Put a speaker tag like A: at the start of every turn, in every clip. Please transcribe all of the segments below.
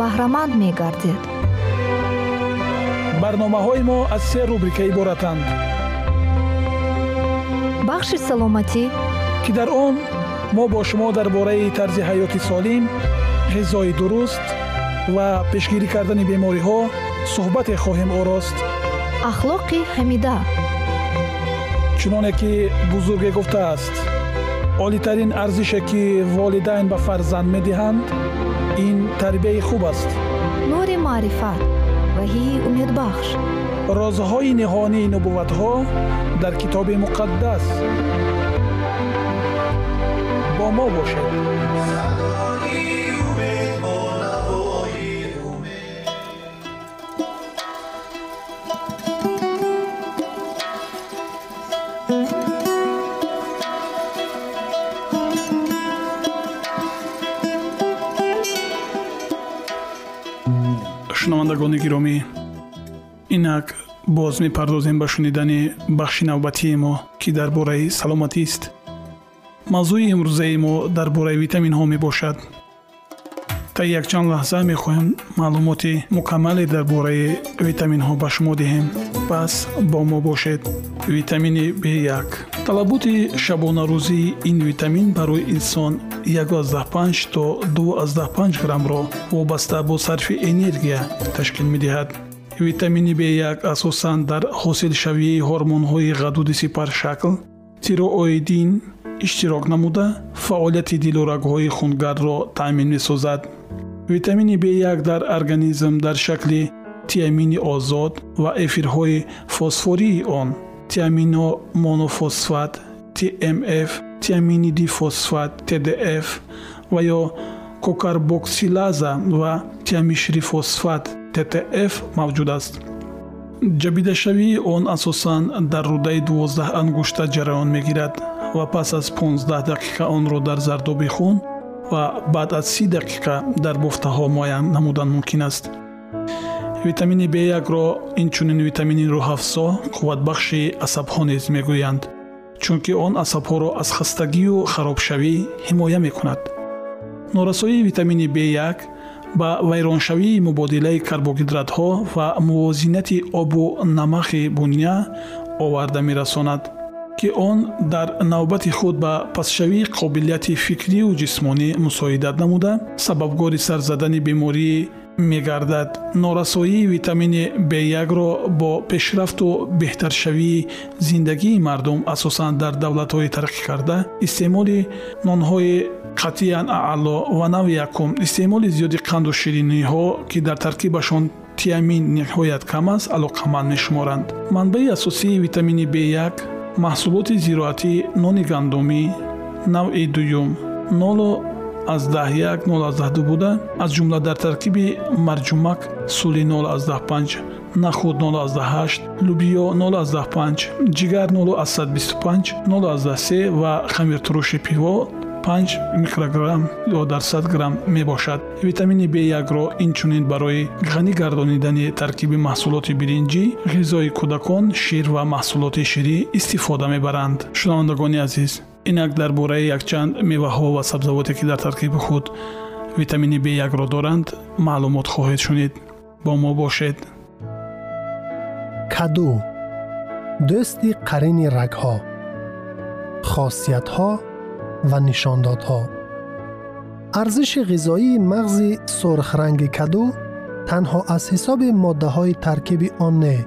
A: баҳраманд мегардед.
B: Барномаҳои мо аз се рубрика иборатанд.
A: Бахши саломатӣ.
B: Ки дар он мо бо шумо дар бораи тарзи ҳаёти солим ғизои дуруст ва пешгирӣ кардани бемориҳо суҳбате хоҳем орост.
A: Ахлоқи ҳамида.
B: Чуноне ки бузурге гуфтааст олитарин арзише ки волидайн ба фарзанд медиҳанд ин тарбияи хуб аст.
A: Нури маърифат ваҳии умедбахш.
B: Розҳои ниҳонии нубувватҳо дар китоби муқаддас бо мо бошед шунавандагони гиромӣ. Инак боз мепардозем ба шунидани бахши навбатии мо ки дар бораи саломатист мавзӯи имрӯзаи мо дар бораи витаминҳо мебошад. Таи якчанд лаҳза мехоҳем маълумоти мукаммале дар бораи витаминҳо ба шумо диҳем. Пас бо мо бошед витамини b1 талаботи шабонарӯзии ин витамин барои инсон 15 то 25 граммро вобаста бо сарфи энергия ташкил медиҳад витамини b1 асосан дар ҳосилшавии ҳормонҳои ғадуди сипаршакл тирооидин иштирок намуда фаъолияти дилу рагҳои хунгарро таъмин месозад витамини b1 дар организм дар шакли тиамини озод ва эфирҳои фосфории он тиамино монофосфат tmf тиаминидифосфат tdf ва ё кокарбоксилаза ва тиамишрифосфат ттф мавҷуд аст. Ҷабидашавии он асосан дар рӯдаи дувоздаҳ ангушта ҷараён мегирад ва пас аз 15 дақиқа онро дар зардоби хун ва баъд аз си дақиқа дар бофтаҳо муайян намудан мумкин аст. Витамини b1ро инчунин витамини рӯҳафзо қувватбахши асабҳо низ мегӯянд чунки он асабҳоро аз хастагию харобшавӣ ҳимоя мекунад. норасоии витамини b1 ба вайроншавии мубодилаи карбогидратҳо ва мувозинати обу намахи буня оварда мерасонад ки он дар навбати худ ба пасшавии қобилияти фикрию ҷисмонӣ мусоидат намуда. сабабгори сар задани бемории мегардад. Норасоии витамини b1ро бо пешрафту беҳтаршавии зиндагии мардум асосан дар давлатҳои тараққикарда истеъмоли нонҳои қатъиян аъло ва нави якум истеъмоли зиёди қанду шириниҳо ки дар таркибашон тиамин ниҳоят кам аст алоқаманд мешуморанд. Манбаи асосии витамини b1 маҳсулоти зироатӣ нони гандумӣ навъи дуюм аз даҳяк 0 буда аз ҷумла дар таркиби марҷумак сули 05 нахуд 08 лубиё 05 ҷигар 0125 03 ва хамиртуруши пиво 5 микрограмм ё дар 100 грамм мебошад. витамини b1ро инчунин барои ғанӣ гардонидани таркиби маҳсулоти биринҷӣ ғизои кӯдакон шир ва маҳсулоти ширӣ истифода мебаранд. шунавандагони азиз инак дар бораи якчанд меваҳо ва сабзавоте ки дар таркиби худ витамини b1ро доранд маълумот хоҳед шунид. Бо мо бошед.
C: Каду. Дӯсти қарини рагҳо. Хосиятҳо ва нишондодҳо. Арзиши ғизоии мағзи сурхранги каду танҳо аз ҳисоби моддаҳои таркиби он не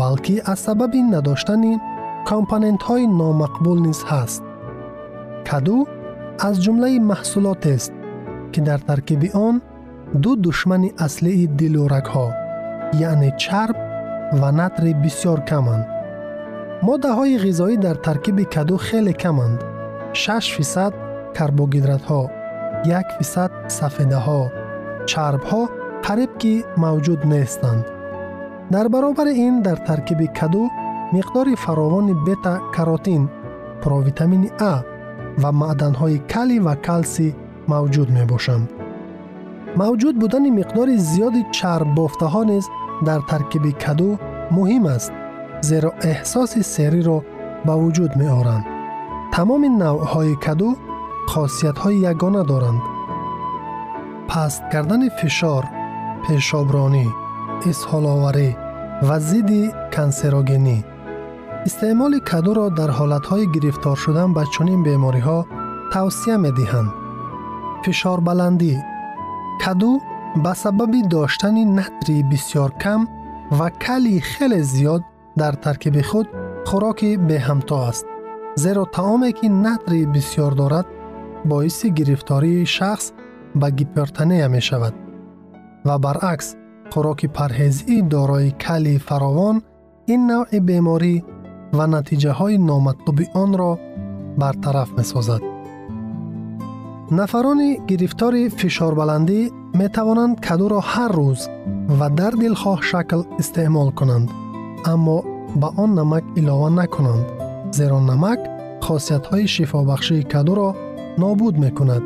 C: балки аз сабаби надоштани компонентҳои номақбул низ ҳаст каду аз ҷумлаи маҳсулотест ки дар таркиби он ду душмани аслии дилу рагҳо яъне чарб ва натри бисьёр каманд. моддаҳои ғизоӣ дар таркиби каду хеле каманд 6 фисад карбогидратҳо 1 фисад сафедаҳо чарбҳо қариб ки мавҷуд нестанд. дар баробари ин дар таркиби каду миқдори фаровони бета каротин провитамини а ва маъданҳои кали ва калсӣ мавҷуд мебошанд мавҷуд будани миқдори зиёди чарббофтаҳо низ дар таркиби каду муҳим аст зеро эҳсоси сериро ба вуҷуд меоранд тамоми навъҳои каду хосиятҳои ягона доранд паст кардани фишор пешобронӣ изҳоловарӣ ва зидди кансерогенӣ истеъмоли кадуро дар ҳолатҳои гирифтор шудан ба чунин бемориҳо тавсия медиҳанд фишорбаландӣ каду ба сабаби доштани натрии бисьёр кам ва калии хеле зиёд дар таркиби худ хӯроки беҳамто аст зеро таоме ки натрии бисьёр дорад боиси гирифтории шахс ба гипертонея мешавад ва баръакс хӯроки парҳезии дорои калии фаровон ин навъи беморӣ ва натиҷаҳои номатлуби онро бартараф месозад нафарони гирифтори фишорбаландӣ метавонанд кадуро ҳар рӯз ва дар дилхоҳ шакл истеъмол кунанд аммо ба он намак илова накунанд зеро намак хосиятҳои шифобахшии кадуро нобуд мекунад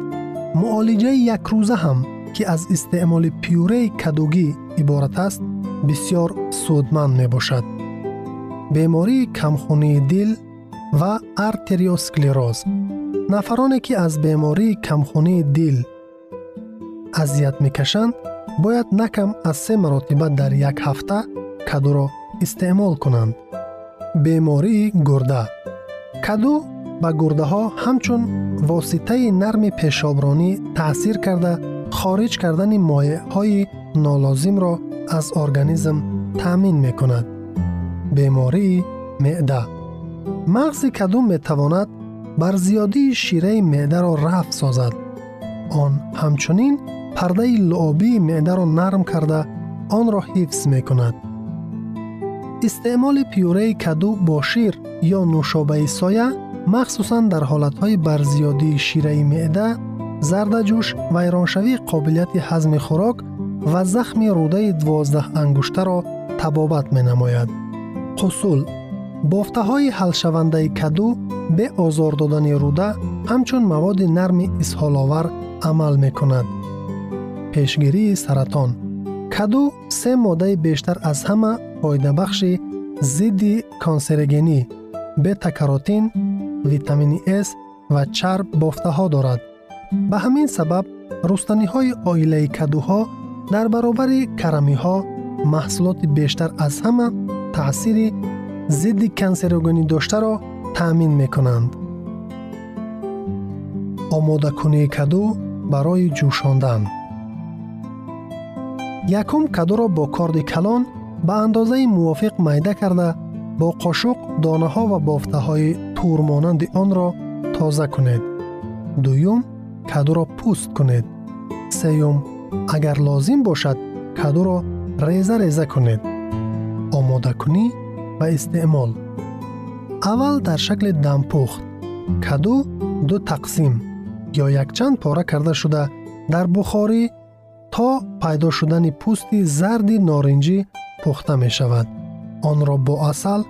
C: муолиҷаи якрӯза ҳам ки аз истеъмоли пюреи кадугӣ иборат аст бисьёр судманд мебошад бемории камхунии дил ва артериосклероз нафароне ки аз бемории камхунии дил азият мекашанд бояд накам аз се маротиба дар як ҳафта кадуро истеъмол кунанд. бемории гурда. каду ба гурдаҳо ҳамчун воситаи нарми пешобронӣ таъсир карда хориҷ кардани моеъҳои нолозимро аз организм таъмин мекунад бемории меъда мағзи каду метавонад бар зиёдии шираи меъдаро рафъ созад он ҳамчунин пардаи луобии меъдаро нарм карда онро ҳифз мекунад истеъмоли пюреи каду бо шир ё нушобаи соя махсусан дар ҳолатҳои барзиёдии шираи меъда зардаҷӯш вайроншавии қобилияти ҳазми хӯрок ва захми рудаи дувоздаҳ ангуштаро табобат менамояд қусул. Бофтаҳои ҳалшавандаи каду бе озор додани руда ҳамчун маводи нарми изҳоловар амал мекунад. Пешгирии саратон. Каду се моддаи бештар аз ҳама фоидабахши зидди консерогенӣ бетакаротин витамини с ва чарб бофтаҳо дорад. Ба ҳамин сабаб рустаниҳои оилаи кадуҳо дар баробари карамиҳо маҳсулоти бештар аз ҳама таъсири зидди кансерогенӣ доштаро таъмин мекунанд омодакунии каду барои ҷӯшондан якум кадуро бо корди калон ба андозаи мувофиқ майда карда бо қошуқ донаҳо ва бофтаҳои турмонанди онро тоза кунед дуюм кадуро пӯст кунед сеюм агар лозим бошад кадуро реза реза кунед омодакунӣ ва истеъмол аввал дар шакли дампухт каду ду тақсим ё якчанд пора карда шуда дар бухорӣ то пайдо шудани пӯсти зарди норинҷӣ пухта мешавад онро бо асал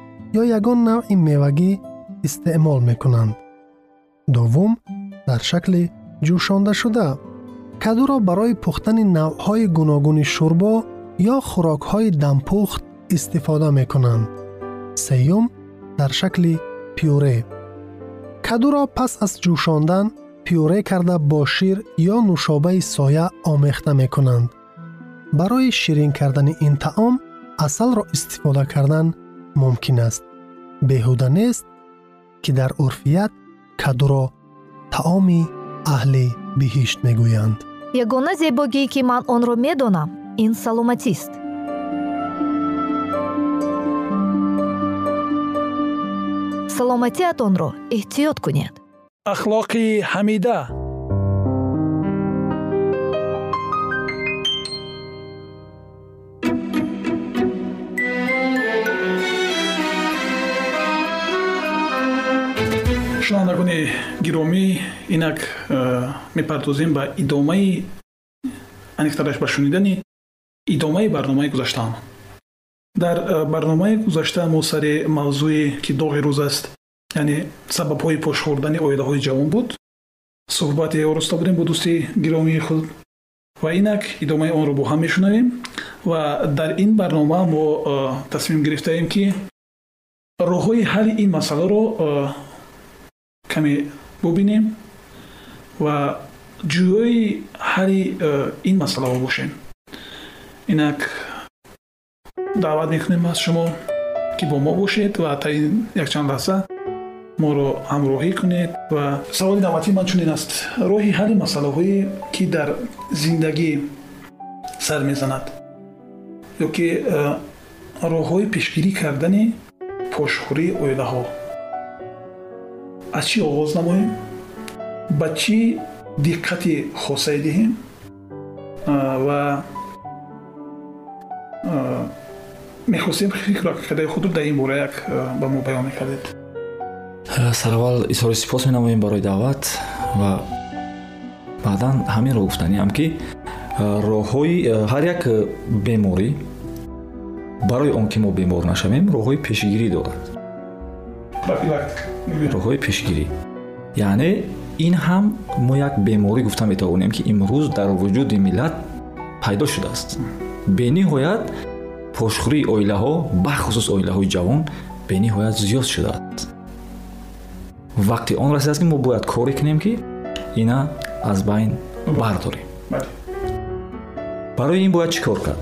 C: ё ягон навъи мевагӣ истеъмол мекунанд дуввум дар шакли ҷӯшондашуда кадуро барои пухтани навъҳои гуногуни шӯрбо ё хӯрокҳои дампухт истифода мекунанд. Сеюм дар шакли пюре. Кадуро пас аз ҷӯшондан пюре карда бо шир ё нушобаи соя омехта мекунанд. Барои ширин кардани ин таом асалро истифода кардан мумкин аст. Беҳуда нест ки дар урфият кадуро таоми аҳли биҳишт мегӯянд.
A: Ягона зебогие ки ман онро медонам ин саломатист саломатиатонро эҳтиёт кунед.
B: Ахлоқи ҳамида. Шунавандагони гиромӣ инак э, мепардозем ба идомаи аниқтараш ба шунидани идомаи барномаи гузаштаам дар э, барномаи гузашта мо сари мавзӯе ки доғи рӯз аст яъне сабабҳои пошхӯрдани оилаҳои ҷавон буд суҳбате ороста будем бо дӯсти гиромии худ. Ва инак идомаи онро бо ҳам мешунавем ва дар ин барнома мо э, тасмим гирифтаем ки роҳҳои ҳалли ин масъаларо э, каме бубинем ва ҷӯёи ҳалли ин масъалаҳо бошем. Инак даъват мекунем аз шумо ки бо мо бошед ва та ин якчанд лаҳза моро ҳамроҳӣ кунед ва саволи навбатии ман чунин аст. роҳи ҳалли масъалаҳое ки дар зиндагӣ сар мезанад ё ки э, роҳҳои пешгирӣ кардани пошхӯрии оилаҳо. Аз чӣ оғоз намоем? Ба чӣ диққати хосае диҳем? Ва мехостем фикркардаи худро дар ин бора як ба мо баён мекардед
D: сараввал изҳори сипос менамоем барои даъват ва баъдан ҳаминро гуфтаниам ки роҳҳои ҳар як беморӣ барои он ки мо бемор нашавем роҳҳои пешгирӣ дорад роҳҳои пешгирӣ яъне ин ҳам мо як беморӣ гуфта метавонем ки имрӯз дар вуҷуди миллат пайдо шудааст бениҳоят пошхӯрии оилаҳо бахусус оилаҳои ҷавон бениҳоят зиёд шудааст вақти он расидааст ки мо бояд коре кунем ки ина аз байн бардорем. Барои ин бояд чӣ кор кард?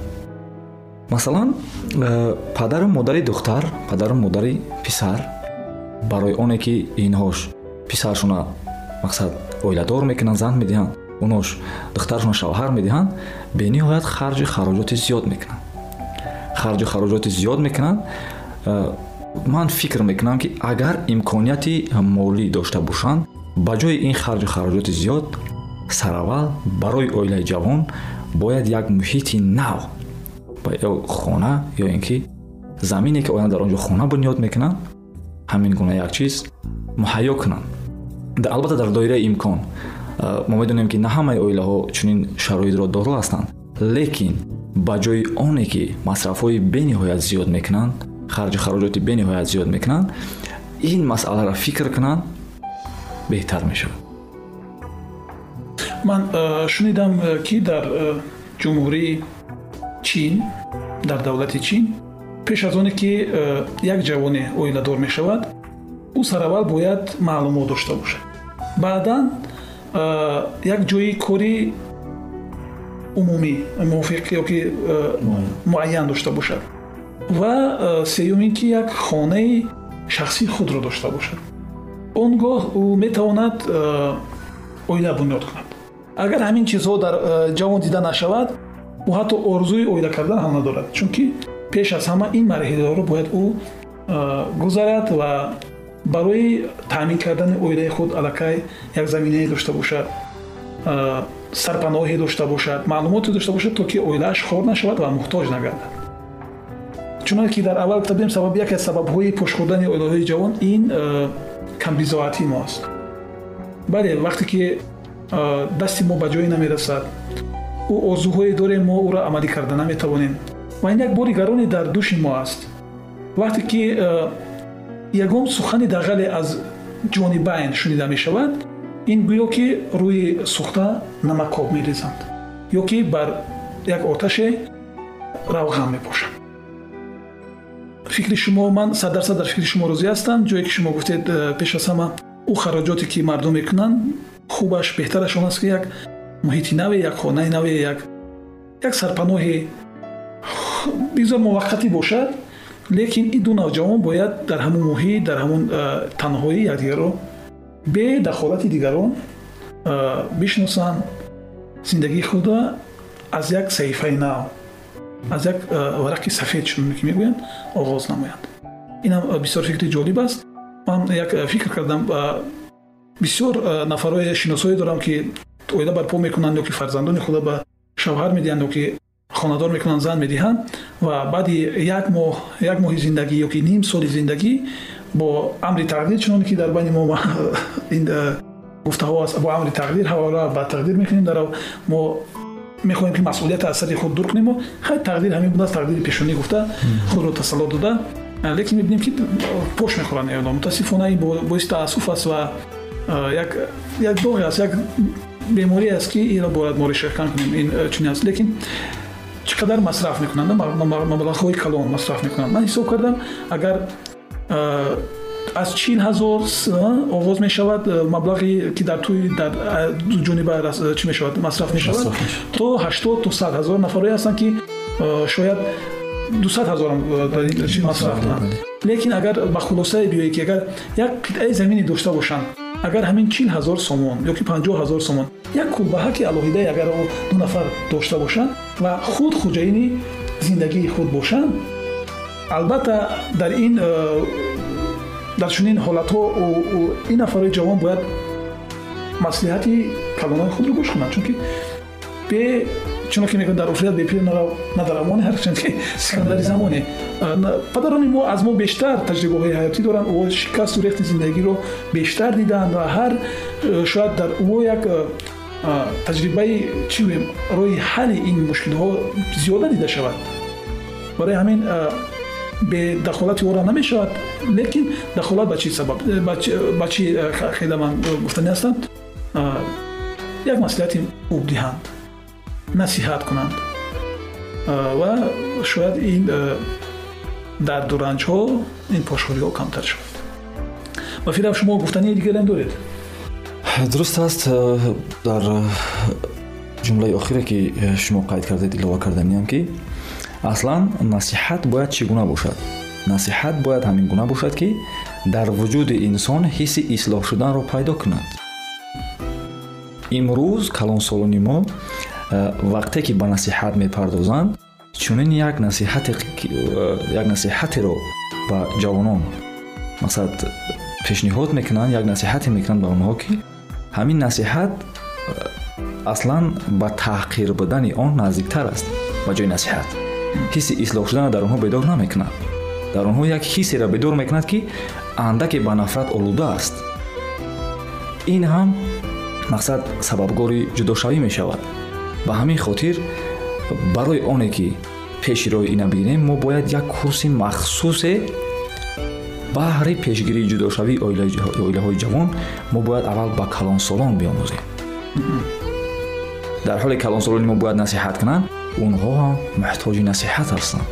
D: Масалан э, падару модари духтар падару модари писар барои оне ки инҳош писаршона мақсад оиладор мекунанд зан медиҳанд онош духтаршона шавҳар медиҳанд бениҳоят харҷу хароҷоти зиёд мекунанд харҷу хароҷоти зиёд мекунанд. Э, ман фикр мекунам ки агар имконияти молӣ дошта бошанд ба ҷои ин харҷу хароҷоти зиёд сараввал барои оилаи ҷавон бояд як муҳити нав ё хона ё ин ки замине ки оянд дар он ҷо хона бунёд мекунанд ҳамин гуна як чиз муҳайё кунанд. Албатта дар доираи имкон. Мо медонем ки на ҳамаи оилаҳо чунин шароитро дору ҳастанд. Лекин ба ҷои оне ки масрафҳои бениҳоят зиёд мекунанд харҷу хароҷоти бениҳоят зиёд мекунанд ин масъаларо фикр кунанд беҳтар мешавад.
B: Ман шунидам ки дар ҷумҳурии чин дар давлати чин пеш аз оне ки як ҷавоне оиладор мешавад ӯ сараввал бояд маълумот дошта бошад. Баъдан як ҷои кори умумӣ мувофиқ ёки муайян дошта бошад. Ва сеюм ин ки як хонаи шахсии худро дошта бошад. Он гоҳ ӯ метавонад оила бунёд кунад. Агар ҳамин чизҳо дар ҷавон дида нашавад ӯ ҳатто орзуи оила кардан ҳам надорад чунки пеш аз ҳама ин марҳилаҳоро бояд ӯ гузарад ва барои таъмин кардани оилаи худ аллакай як заминае дошта бошад сарпаноҳе дошта бошад маълумоте дошта бошад то ки оилааш хор нашавад ва муҳтоҷ нагардад. Чуноне ки дар аввал гуфтабудем сабаб яке аз сабабҳои пошхӯрдани оилаҳои ҷавон ин камбизоатии мо аст бале вақте ки дасти мо ба ҷое намерасад ӯ орзуҳое дорем мо ӯро амалӣ карда наметавонем. Ва ин як бори гароне дар дӯши мо аст. Вақте ки ягон сухани дағале аз ҷонибайн шунида мешавад ин гӯё ки рӯи сухта намакоб мерезанд ё ки бар як оташе равған мепошанд фикри шумо ман саддарсад дар фикри шумо розӣ ҳастам. Ҷое ки шумо гуфтед э, пеш аз ҳама ӯ хароҷоте ки мардум мекунанд хубаш беҳтараш он аст ки як муҳити наве як хонаи наве як як сарпаноҳи бигзор муваққатӣ бошад лекин ин ду навҷавон бояд дар ҳамун муҳит дар ҳамун э, танҳоӣ якдигарро бе дахолати дигарон бишносанд зиндагии худро аз як саҳифаи нав аз як варақи сафед чуноне ки мегӯянд оғоз намоянд. Инам бисёр фикри ҷолиб аст. Ман як фикр кардам бисёр нафарҳои шиносое дорам ки оила барпо мекунанд ё ки фарзандони худро ба шавҳар медиҳанд ё ки хонадор мекунанд зан медиҳанд ва баъди як моҳ як моҳи зиндагӣ ё ки ним соли зиндагӣ бо амри тақдир чуноне ки дар байни мо ин гуфтаҳо аст бо амри тақдир ҳавола ба тақдир мекунем дар мо мехоҳем ки масъулият аз сари худ дур кунем хай тақдир ҳамин будааст тақдири пешонӣ гуфта худро тасаллут дода лекин мебинем ки пош мехӯранд аёлон мутаассифона ин боиси таассуф аст ва як доғе аст як беморӣ аст ки инро бояд мо решеркан кунем ин чунин аст лекин чӣ қадар масраф мекунанд маблағҳои калон масраф мекунанд ман ҳисоб кардам агар аз чил ҳазор оғоз мешавад маблағи ки дар туи дар ҷониба чӣ мешавад? Масраф мешавад? То ҳаштод то сад ҳазор нафарое ҳастанд ки шояд дусад ҳазорам масраф кунанд лекин агар ба хулосае биёе ки агар як қитъаи замине дошта бошанд агар ҳамин чил ҳазор сомон ёки панҷоҳ ҳазор сомон як кулбаҳаки алоҳидаи агар ду нафар дошта бошанд ва худ хуҷаини зиндагии худ бошанд албатта дар ин дар чунин ҳолатҳо ин нафарои ҷавон бояд маслиҳати калонои худро гӯш кунанд чунки бе чуно ки мегӯянд дар уфрят бепир надарамоне ҳарчанд ки сикандари замоне падарони мо аз мо бештар таҷрибаҳои ҳаётӣ доранд о шикасту рехти зиндагиро бештар дидаанд ва ҳар шояд дар ӯ як таҷрибаи чӣ гӯем роҳи ҳалли ин мушкилҳо зиёда дида шавад барои ҳамин бедахолати ора намешавад лекин дахолат ба чи сабаб ба чи хела ман гуфтанӣ ҳастанд як маслиҳати ӯб диҳанд насиҳат кунанд ва шояд ин дарду ранҷҳо ин пошхӯриҳо камтар шавад ва фирав шумо гуфтании дигарам доред
D: дуруст аст дар ҷумлаи охире ки шумо қайд кардед илова карданиам ки аслан насиҳат бояд чӣ гуна бошад? Насиҳат бояд ҳамин гуна бошад ки дар вуҷуди инсон ҳисси ислоҳ шуданро пайдо кунад. Имрӯз калонсолони мо э, вақте ки ба насиҳат мепардозанд чунин як насиҳатеро ба ҷавонон мақсад пешниҳод мекунанд як насиҳате мекунанд ба онҳо ки ҳамин насиҳат э, аслан ба таҳқир будани он наздиктар аст ба ҷои насиҳат ҳисси ислоҳ шудана дар онҳо бедор намекунад. Дар онҳо як ҳиссеро бедор мекунад ки андаке ба нафрат олуда аст. Ин ҳам мақсад сабабгори ҷудошавӣ мешавад. Ба ҳамин хотир барои оне ки пеши роҳи ина бигирем мо бояд як курси махсусе баҳри пешгирии ҷудошавии оилаҳои ҷавон мо бояд аввал ба калонсолон биомӯзем дар ҳоле калонсолони мо бояд насиҳат кунанд онҳо ҳам муҳтоҷи насиҳат ҳастанд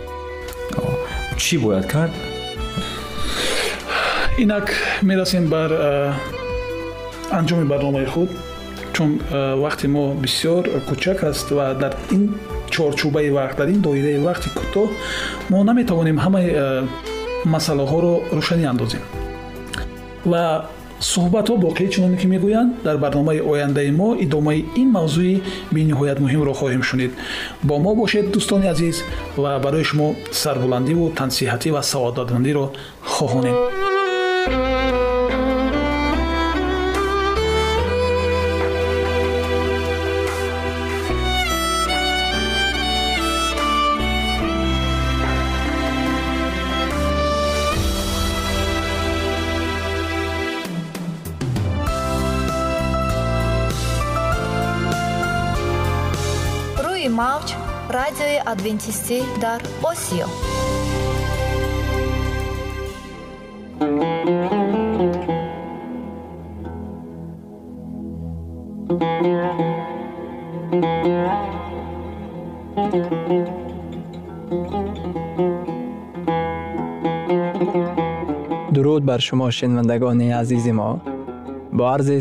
D: чӣ бояд кард?
B: Инак мерасем бар анҷоми барномаи худ чун вақти мо бисёр кӯчак аст ва дар ин чорчӯбаи вақт дар ин доираи вақти кӯтоҳ мо наметавонем ҳамаи масъалаҳоро рӯшанӣ андозем. Ва суҳбатҳо боқӣ чуноне ки мегӯянд дар барномаи ояндаи мо идомаи ин мавзӯи бениҳоят муҳимро хоҳем шунид. Бо мо бошед дӯстони азиз ва барои шумо сарбуландиву тансиҳатӣ ва саодатмандиро хоҳонем
A: радиои адвентистӣ дар осиё
E: дуруд бар шумо шинавандагони азизи мо бо арзи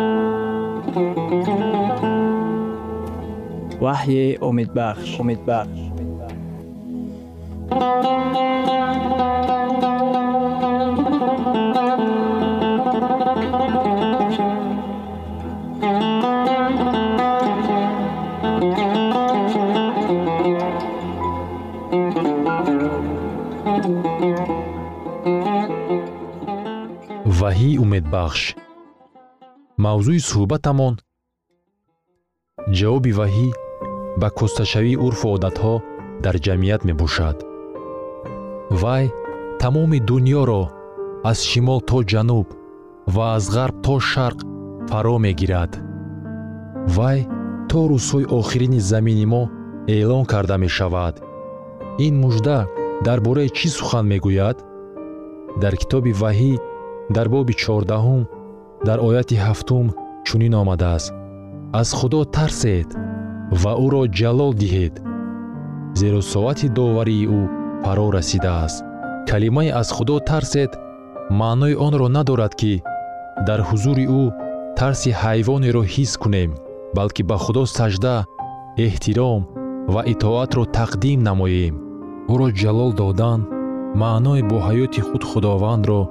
E: ваҳйи умедбахш умедбахш
F: ваҳӣ умедбахш мавзӯи суҳбатамон. Ҷавоби ваҳӣ ба кӯсташавии урфу одатҳо дар ҷамъият мебошад. Вай тамоми дуньёро аз шимол то ҷануб ва аз ғарб то шарқ фаро мегирад. Вай то рӯзҳои охирини замини мо эълон карда мешавад. Ин мужда дар бораи чӣ сухан мегӯяд? Дар китоби ваҳӣ дар боби чордаҳум дар ояти ҳафтум чунин омадааст. Аз худо тарсед ва ӯро ҷалол диҳед. Зеро соати доварии ӯ фаро расидааст. Калимаи аз худо тарсед маънои онро надорад ки дар ҳузури ӯ тарси ҳайвонеро ҳис кунем балки ба худо сажда эҳтиром ва итоатро тақдим намоем. Ӯро ҷалол додан маънои бо ҳаёти худ худовандро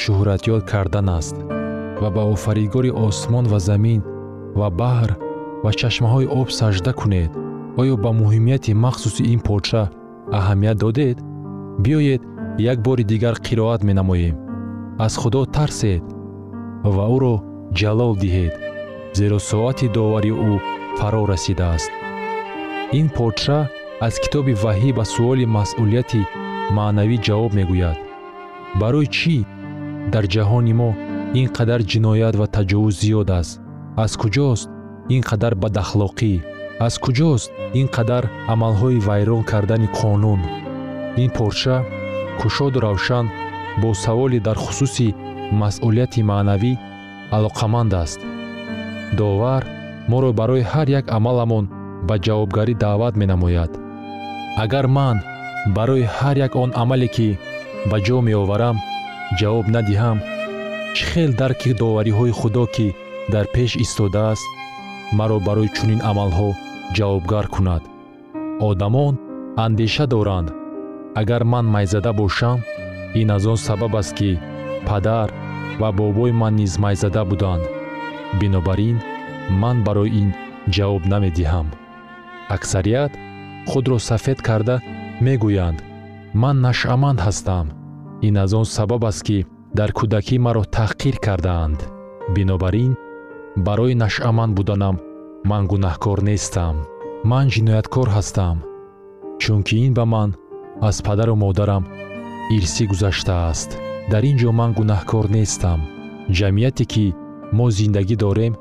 F: шӯҳратёд кардан аст ва ба офаридгори осмон ва замин ва баҳр ва чашмаҳои об сажда кунед. Оё ба муҳимияти махсуси ин подша аҳамият додед? Биёед як бори дигар қироат менамоем. Аз худо тарсед ва ӯро ҷалол диҳед зеро соати довари ӯ фаро расидааст. Ин подша аз китоби ваҳӣ ба суоли масъулияти маънавӣ ҷавоб мегӯяд. Барои чӣ дар ҷаҳони мо ин қадар ҷиноят ва таҷовуз зиёд аст. Аз куҷост? Ин қадар бадахлоқӣ. Аз куҷост? Ин қадар амалҳои вайрон кардани қонун. Ин подша кушоду равшан бо саволе дар хусуси масъулияти маънавӣ алоқаманд аст. Довар моро барои ҳар як амаламон ба ҷавобгарӣ даъват менамояд. Агар ман барои ҳар як он амале ки ба ҷо меоварам ҷавоб надиҳам чӣ хел дарки довариҳои худо ки дар пеш истодааст маро барои чунин амалҳо ҷавобгар кунад. Одамон андеша доранд агар ман майзада бошам ин аз он сабаб аст ки падар ва бобои ман низ майзада буданд. Бинобар ин ман барои ин ҷавоб намедиҳам аксарият худро сафед карда мегӯянд ман нашъаманд ҳастам ин аз он сабаб аст ки дар кӯдакӣ маро таҳқир кардаанд. Бинобар ин барои нашъаманд буданам ман гунаҳкор нестам ман ҷинояткор ҳастам чунки ин ба ман аз падару модарам ирсӣ гузаштааст дар ин ҷо ман гунаҳкор нестам. Ҷамъияте ки мо зиндагӣ дорем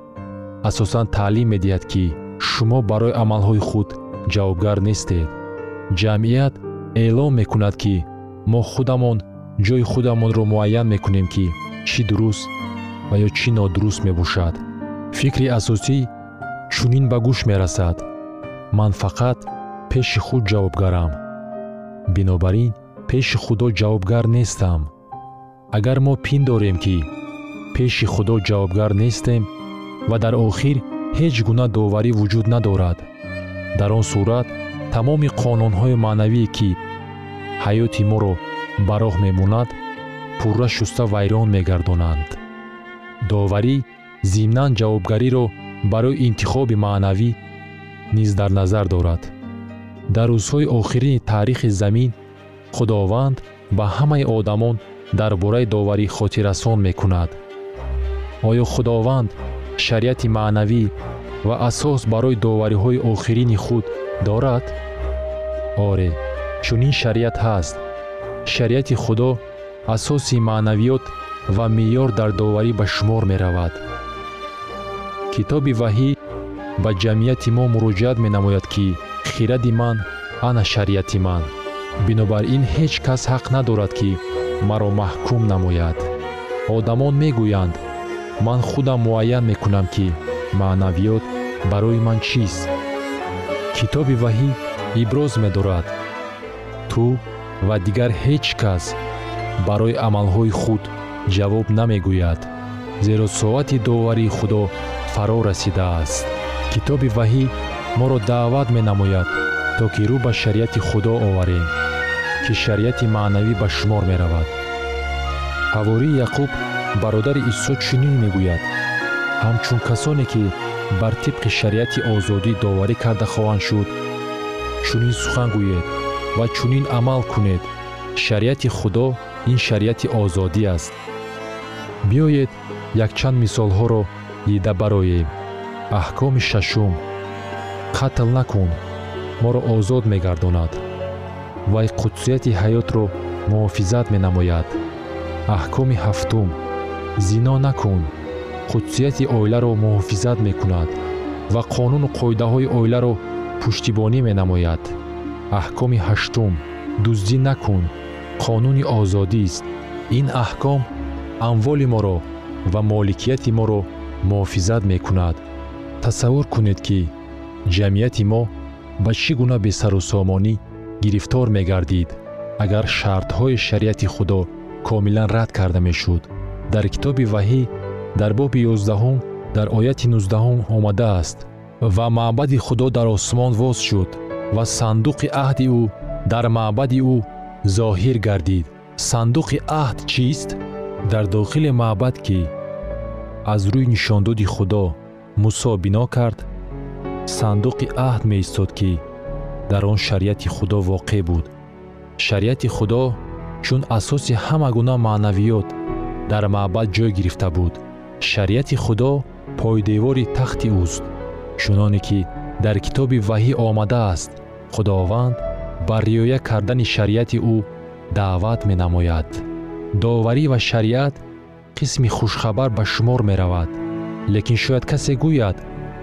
F: асосан таълим медиҳад ки шумо барои амалҳои худ ҷавобгар нестед. Ҷамъият эълон мекунад ки мо худамон ҷои худамонро муайян мекунем ки чӣ дуруст ва ё чӣ нодуруст мебошад. Фикри асосӣ чунин ба гӯш мерасад. Ман фақат пеши худ ҷавобгарам. Бинобар ин пеши худо ҷавобгар нестам. Агар мо пиндорем ки пеши худо ҷавобгар нестем ва дар охир ҳеҷ гуна доварӣ вуҷуд надорад. Дар он сурат тамоми қонунҳои маънавие ки ҳаёти моро ба роҳ мемонад пурра шуста вайрон мегардонанд. Доварӣ зимнан ҷавобгариро барои интихоби маънавӣ низ дар назар дорад. Дар рӯзҳои охирини таърихи замин худованд ба ҳамаи одамон дар бораи доварӣ хотиррасон мекунад. Оё худованд шариати маънавӣ ва асос барои довариҳои охирини худ дорад? Оре чунин шариат ҳаст шариати худо асоси маънавиёт ва меъёр дар доварӣ ба шумор меравад. Китоби ваҳӣ ба ҷамъияти мо муроҷиат менамояд ки хиради ман ана шариати ман. Бинобар ин ҳеҷ кас ҳақ надорад ки маро маҳкум намояд. Одамон мегӯянд ман худам муайян мекунам ки маънавиёт барои ман чист китоби ваҳӣ иброз медорад. Ту ва дигар ҳеҷ кас барои амалҳои худ ҷавоб намегӯяд зеро соати доварии худо фаро расидааст. Китоби ваҳӣ моро даъват менамояд то ки рӯ ба шариати худо оварем ки шариати маънавӣ ба шумор меравад. Ҳавории яқуб бародари исо чунин мегӯяд. Ҳамчун касоне ки бар тибқи шариати озодӣ доварӣ карда хоҳанд шуд чунин сухан гӯед ва чунин амал кунед. Шариати худо ин шариати озодӣ аст. Биёед якчанд мисолҳоро дида бароем. Аҳкоми шашум. Қатл накун. Моро озод мегардонад. Вай қудсияти ҳаётро муҳофизат менамояд. Аҳкоми ҳафтум. Зино накун. Қудсияти оиларо муҳофизат мекунад ва қонуну қоидаҳои оиларо пуштибонӣ менамояд аҳкоми ҳаштум. Дуздӣ накун. Қонуни озодист ин аҳком амволи моро ва моликияти моро муҳофизат мекунад. Тасаввур кунед ки ҷамъияти мо ба чӣ гуна бесарусомонӣ гирифтор мегардид агар шартҳои шариати худо комилан рад карда мешуд. Дар китоби ваҳӣ дар боби ёздаҳум дар ояти нуздаҳум омадааст ва маъбади худо дар осмон воз шуд ва сандуқи аҳди ӯ дар маъбади ӯ зоҳир гардид. сандуқи аҳд чист? дар дохили маъбад ки аз рӯи нишондоди худо мусо бино кард сандуқи аҳд меистод ки дар он шариати худо воқеъ буд. шариати худо чун асоси ҳама гуна маънавиёт дар маъбад ҷой гирифта буд. шариати худо пойдевори тахти ӯст чуноне ки дар китоби ваҳӣ омадааст худованд ба риоя кардани шариати ӯ даъват менамояд. Доварӣ ва шариат қисми хушхабар ба шумор меравад. Лекин шояд касе гӯяд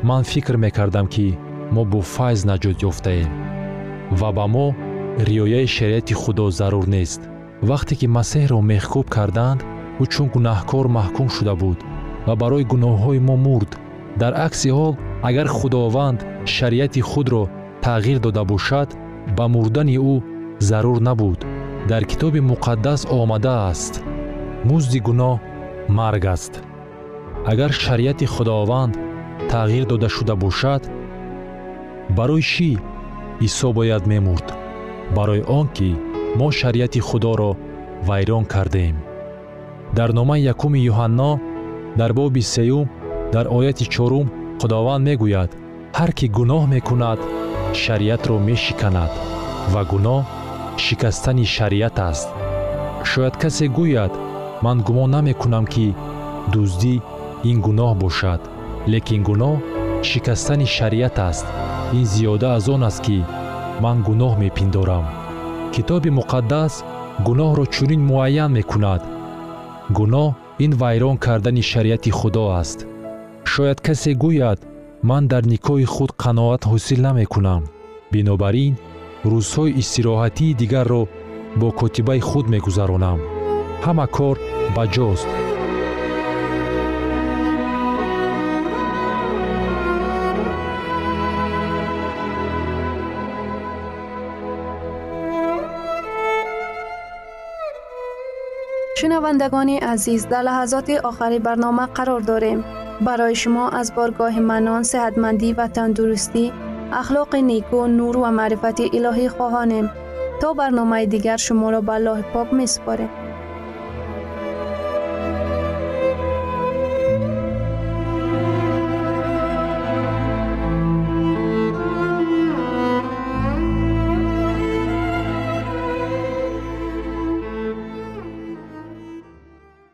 F: ман фикр мекардам ки мо бо файз наҷот ёфтаем. Ва ба мо риояи шариати худо зарур нест. Вақте ки масеҳро меҳкӯб карданд ӯ чун гунаҳкор маҳкум шуда буд ва барои гуноҳҳои мо мурд. Дар акси ҳол агар худованд шариати худро тағйир дода бошад ба мурдани ӯ зарур набуд. Дар китоби муқаддас омадааст. Музди гуноҳ марг аст. Агар шариати худованд тағйир дода шуда бошад барои чӣ исо бояд мемурд? Барои он ки мо шариати худоро вайрон кардем. Дар номаи якуми юҳанно дар боби сеюм дар ояти чорум худованд мегӯяд. Ҳар кӣ гуноҳ мекунад шариатро мешиканад ва гуноҳ шикастани шариат аст. Шояд касе гӯяд ман гумон намекунам ки дуздӣ ин гуноҳ бошад. Лекин гуноҳ шикастани шариат аст. Ин зиёда аз он аст ки ман гуноҳ мепиндорам. Китоби муқаддас гуноҳро чунин муайян мекунад. Гуноҳ ин вайрон кардани шариати худо аст. Шояд касе гӯяд ман дар никоҳи худ қаноат ҳосил намекунам. Бинобар ин рӯзҳои истироҳатии дигарро бо котибаи худ мегузаронам. Ҳама кор ба ҷост.
G: Шунавандагони азиз дар лаҳазоти охари барнома қарор дорем барои шумо аз боргоҳи манон сеҳатмандӣ ва тандурустӣ ахлоқи неку нур ва маърифати илоҳӣ хоҳонем то барномаи дигар шуморо ба аллоҳи пок месупорем